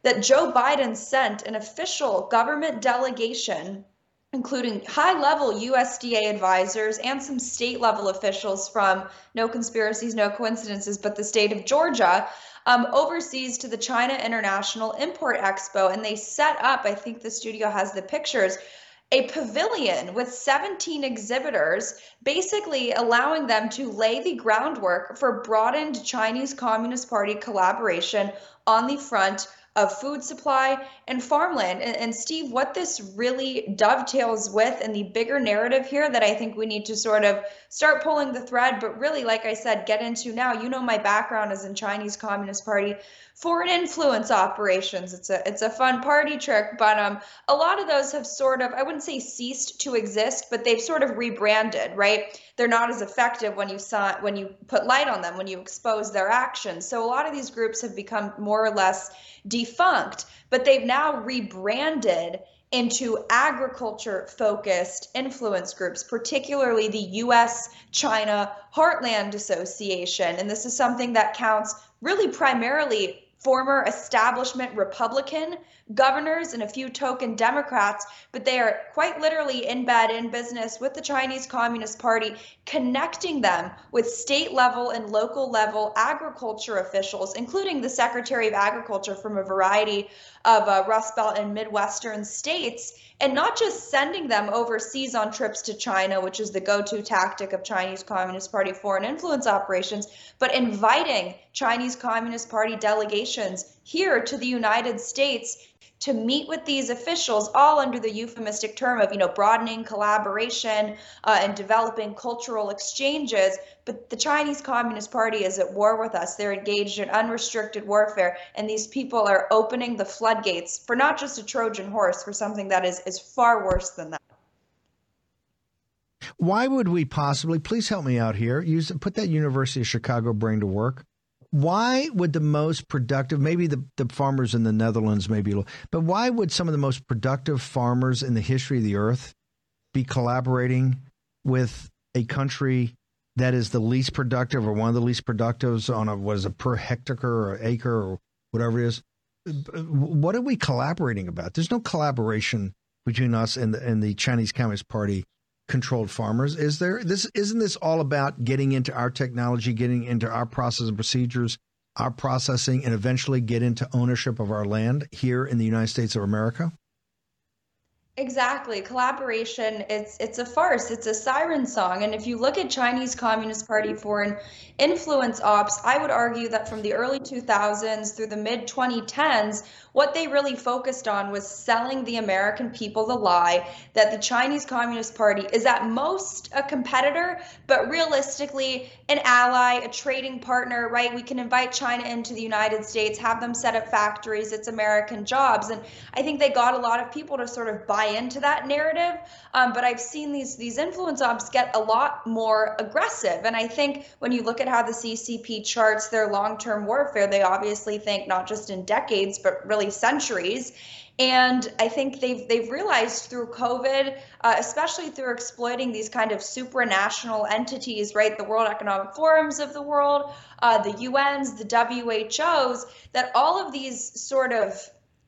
that Joe Biden sent an official government delegation, including high level USDA advisors and some state level officials from no conspiracies, no coincidences, but the state of Georgia. Um, overseas to the China International Import Expo, and they set up, I think the studio has the pictures, a pavilion with 17 exhibitors, basically allowing them to lay the groundwork for broadened Chinese Communist Party collaboration on the front of food supply and farmland. And, and, Steve, what this really dovetails with and the bigger narrative here that I think we need to sort of start pulling the thread, but really, like I said, get into now. You know, my background is in Chinese Communist Party foreign influence operations. It's a it's a fun party trick, but um, a lot of those have sort of I wouldn't say ceased to exist, but they've sort of rebranded, right? They're not as effective when you saw when you put light on them, when you expose their actions. So a lot of these groups have become more or less defunct, but they've now rebranded into agriculture focused influence groups, particularly the US China Heartland Association. And this is something that counts really primarily former establishment Republican governors and a few token Democrats, but they are quite literally in bed in business with the Chinese Communist Party, connecting them with state level and local level agriculture officials, including the Secretary of Agriculture from a variety of uh, Rust Belt and Midwestern states and not just sending them overseas on trips to China, which is the go to tactic of Chinese Communist Party foreign influence operations, but inviting Chinese Communist Party delegations here to the United States to meet with these officials, all under the euphemistic term of, you know, broadening collaboration uh, and developing cultural exchanges. But the Chinese Communist Party is at war with us. They're engaged in unrestricted warfare, and these people are opening the floodgates for not just a Trojan horse, for something that is, is far worse than that. Why would we possibly, please help me out here, use put that University of Chicago brain to work why would the most productive maybe the, the farmers in the netherlands maybe but why would some of the most productive farmers in the history of the earth be collaborating with a country that is the least productive or one of the least productives on a what is a per hectare or acre or whatever it is? What are we collaborating about? There's no collaboration between us and the, and the chinese communist party controlled farmers is there? This isn't this all about getting into our technology getting into our process and procedures our processing and eventually get into ownership of our land here in the united states of america Exactly. Collaboration, it's it's a farce. It's a siren song. And if you look at Chinese Communist Party foreign influence ops, I would argue that from the early 2000s through the mid 2010s, what they really focused on was selling the American people the lie that the Chinese Communist Party is at most a competitor, but realistically an ally, a trading partner, right? We can invite China into the United States, have them set up factories, it's American jobs. And I think they got a lot of people to sort of buy into that narrative. Um, but I've seen these these influence ops get a lot more aggressive. And I think when you look at how the CCP charts their long-term warfare, they obviously think not just in decades, but really centuries. And I think they've they've realized through COVID, uh, especially through exploiting these kind of supranational entities, right, the World Economic Forums of the world, uh, the UNs, the WHOs, that all of these sort of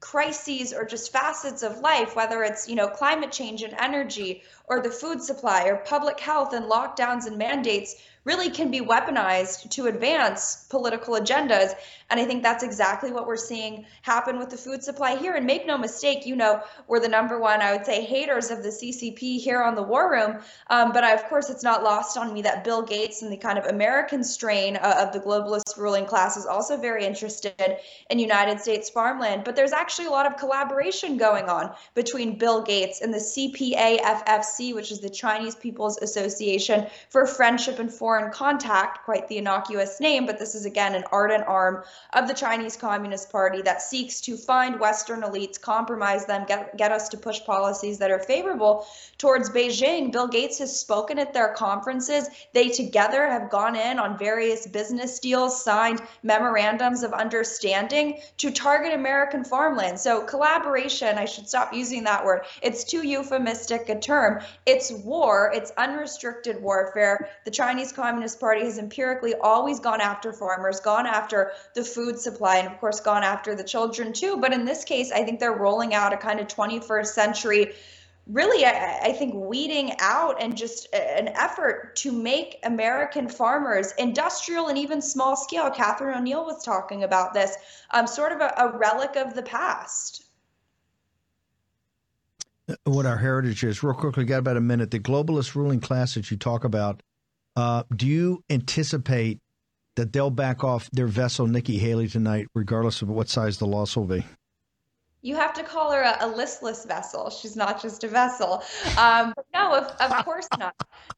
crises or just facets of life whether it's you know climate change and energy or the food supply or public health and lockdowns and mandates really can be weaponized to advance political agendas. And I think that's exactly what we're seeing happen with the food supply here. And make no mistake, you know, we're the number one, I would say, haters of the CCP here on the War Room. Um, but I, of course, it's not lost on me that Bill Gates and the kind of American strain uh, of the globalist ruling class is also very interested in United States farmland. But there's actually a lot of collaboration going on between Bill Gates and the CPAFFC, which is the Chinese People's Association for Friendship and Foreign foreign contact, quite the innocuous name, but this is again an ardent arm of the Chinese Communist Party that seeks to find Western elites, compromise them, get, get us to push policies that are favorable towards Beijing. Bill Gates has spoken at their conferences. They together have gone in on various business deals, signed memorandums of understanding to target American farmland. So, collaboration, I should stop using that word. It's too euphemistic a term. It's war, it's unrestricted warfare. The Chinese Communist Party has empirically always gone after farmers, gone after the food supply, and of course, gone after the children too. But in this case, I think they're rolling out a kind of 21st century really I, I, think weeding out and just an effort to make american farmers industrial and even small scale catherine o'neill was talking about this um, sort of a, a relic of the past what our heritage is real quickly got about a minute the globalist ruling class that you talk about uh, do you anticipate that they'll back off their vessel, Nikki Haley, tonight, regardless of what size the loss will be? You have to call her a, a listless vessel. She's not just a vessel. Um, no, of, of course not.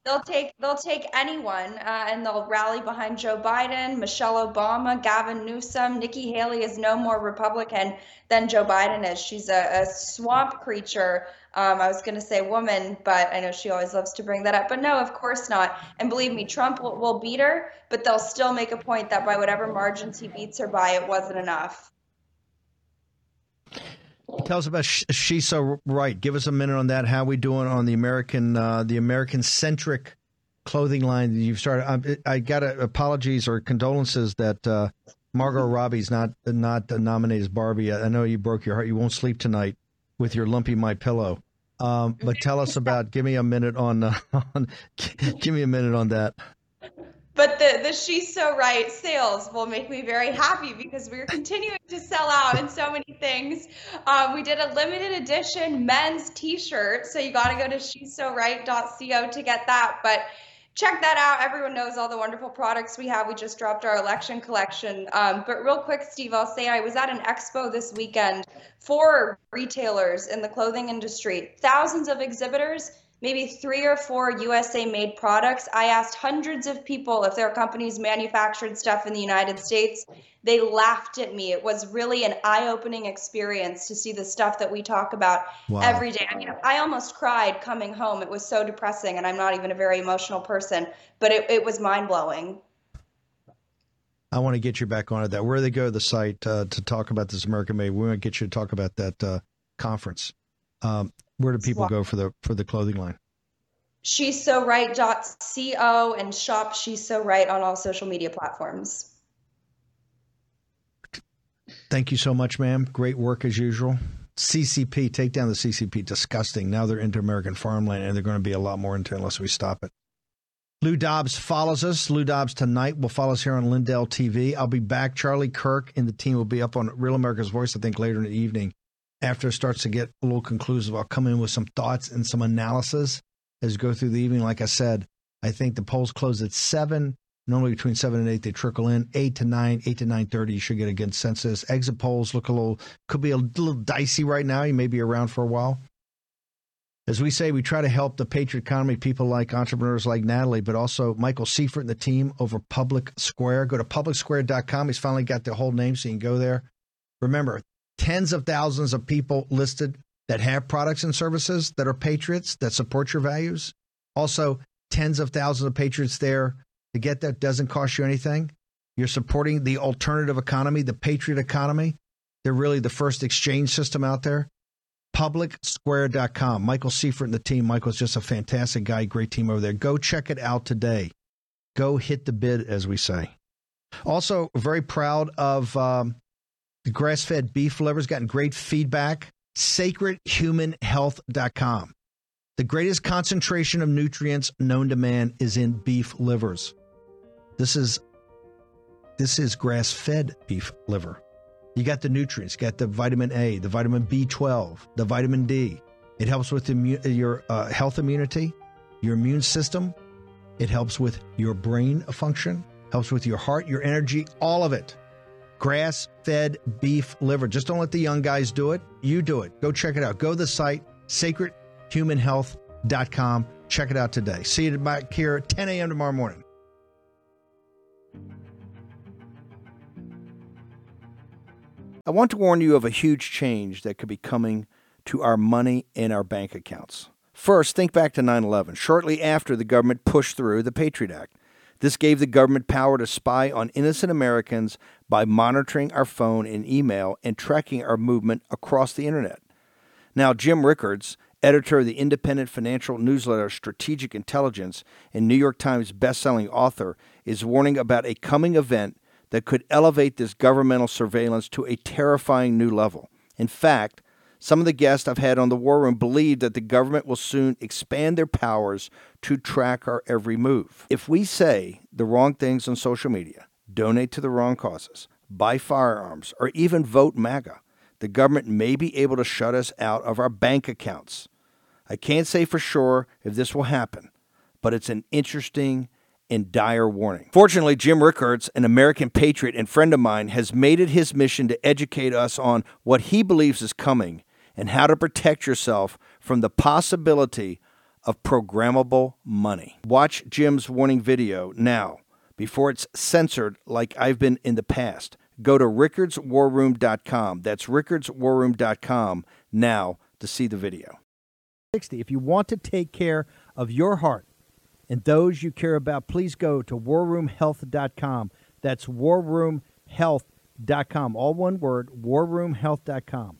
They'll take they'll take anyone, uh, and they'll rally behind Joe Biden, Michelle Obama, Gavin Newsom. Nikki Haley is no more Republican than Joe Biden is. She's a, a swamp creature. Um, I was going to say woman, but I know she always loves to bring that up. But no, of course not. And believe me, Trump will, will beat her, but they'll still make a point that by whatever margins he beats her by, it wasn't enough. Tell us about She's So Right. Give us a minute on that. How we doing on the American, uh, the American centric clothing line that you've started? I, I got a, apologies or condolences that uh, Margot Robbie's not not nominated as Barbie. I know you broke your heart. You won't sleep tonight with your lumpy my pillow. Um, but tell us about. Give me a minute on, uh, on. Give me a minute on that but the the she's so right sales will make me very happy because we're continuing to sell out in so many things um, we did a limited edition men's t-shirt so you got to go to she's so right.co to get that but check that out. Everyone knows all the wonderful products we have. We just dropped our election collection. Um, but real quick steve i'll say i was at an expo this weekend for retailers in the clothing industry. Thousands of exhibitors maybe three or four USA made products. I asked hundreds of people if their companies manufactured stuff in the United States. They laughed at me. It was really an eye opening experience to see the stuff that we talk about wow. every day. I mean, I almost cried coming home. It was so depressing, and I'm not even a very emotional person, but it, it was mind blowing. I want to get you back onto that. Where they go to the site uh, to talk about this American Made? We want to get you to talk about that uh, conference. Um, where do people go for the for the clothing line? She's so right.co and shop She's so right on all social media platforms. Thank you so much, ma'am. Great work as usual. CCP, take down the CCP. Disgusting. Now they're into American farmland, and they're going to be a lot more into unless we stop it. Lou Dobbs follows us. Lou Dobbs tonight will follow us here on Lindell TV. I'll be back. Charlie Kirk and the team will be up on Real America's Voice, I think, later in the evening after it starts to get a little conclusive, I'll come in with some thoughts and some analysis as we go through the evening. Like I said, I think the polls close at seven. Normally between seven and eight, they trickle in. Eight to nine, eight to nine thirty, you should get a good census. Exit polls look a little could be a little dicey right now. You may be around for a while. As we say, we try to help the patriot economy, people like entrepreneurs like Natalie, but also Michael Seifert and the team over Public Square. Go to publicsquare.com. He's finally got the whole name, so you can go there. Remember, tens of thousands of people listed that have products and services that are patriots that support your values. Also, tens of thousands of patriots there to get that doesn't cost you anything. You're supporting the alternative economy, the patriot economy. They're really the first exchange system out there. PublicSquare.com. Michael Seifert and the team. Michael's just a fantastic guy, great team over there. Go check it out today. Go hit the bid, as we say. Also, very proud of um, the grass fed beef liver's gotten great feedback. SacredHumanHealth.com. The greatest concentration of nutrients known to man is in beef livers. This is this is grass fed beef liver. You got the nutrients, you got the vitamin A, the vitamin B12, the vitamin D. It helps with immu- your uh, health immunity, your immune system. It helps with your brain function, helps with your heart, your energy, all of it grass fed beef liver. Just don't let the young guys do it. You do it. Go check it out. Go to the site, sacredhumanhealth.com. Check it out today. See you back here at 10 a.m. tomorrow morning. I want to warn you of a huge change that could be coming to our money in our bank accounts. First, think back to 9 11, shortly after the government pushed through the Patriot Act. This gave the government power to spy on innocent Americans by monitoring our phone and email and tracking our movement across the internet. Now, Jim Rickards, editor of the independent financial newsletter Strategic Intelligence and New York Times bestselling author, is warning about a coming event that could elevate this governmental surveillance to a terrifying new level. In fact, some of the guests I've had on the War Room believe that the government will soon expand their powers to track our every move. If we say the wrong things on social media, donate to the wrong causes, buy firearms, or even vote MAGA, the government may be able to shut us out of our bank accounts. I can't say for sure if this will happen, but it's an interesting and dire warning. Fortunately, Jim Rickards, an American patriot and friend of mine, has made it his mission to educate us on what he believes is coming and how to protect yourself from the possibility of programmable money. Watch Jim's warning video now before it's censored like I've been in the past. Go to rickardswarroom.com. That's rickardswarroom.com now to see the video. 60. If you want to take care of your heart and those you care about, please go to warroomhealth.com. That's warroomhealth.com. All one word, warroomhealth.com.